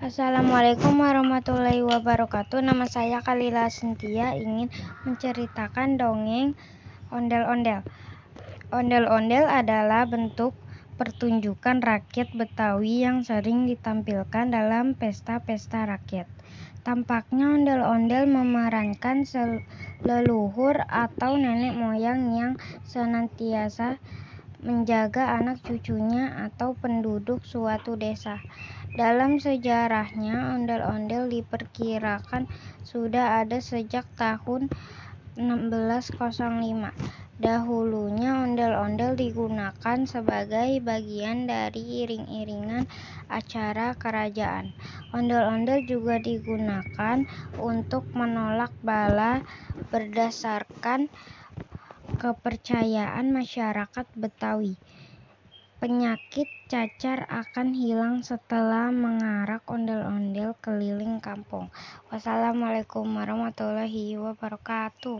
Assalamualaikum warahmatullahi wabarakatuh. Nama saya Kalila Sentia ingin menceritakan dongeng ondel-ondel. Ondel-ondel adalah bentuk pertunjukan rakyat Betawi yang sering ditampilkan dalam pesta-pesta rakyat. Tampaknya ondel-ondel memerankan leluhur atau nenek moyang yang senantiasa menjaga anak cucunya atau penduduk suatu desa. Dalam sejarahnya, ondel-ondel diperkirakan sudah ada sejak tahun 1605. Dahulunya ondel-ondel digunakan sebagai bagian dari iring-iringan acara kerajaan. Ondel-ondel juga digunakan untuk menolak bala berdasarkan kepercayaan masyarakat Betawi. Penyakit cacar akan hilang setelah mengarak ondel-ondel keliling kampung. Wassalamualaikum warahmatullahi wabarakatuh.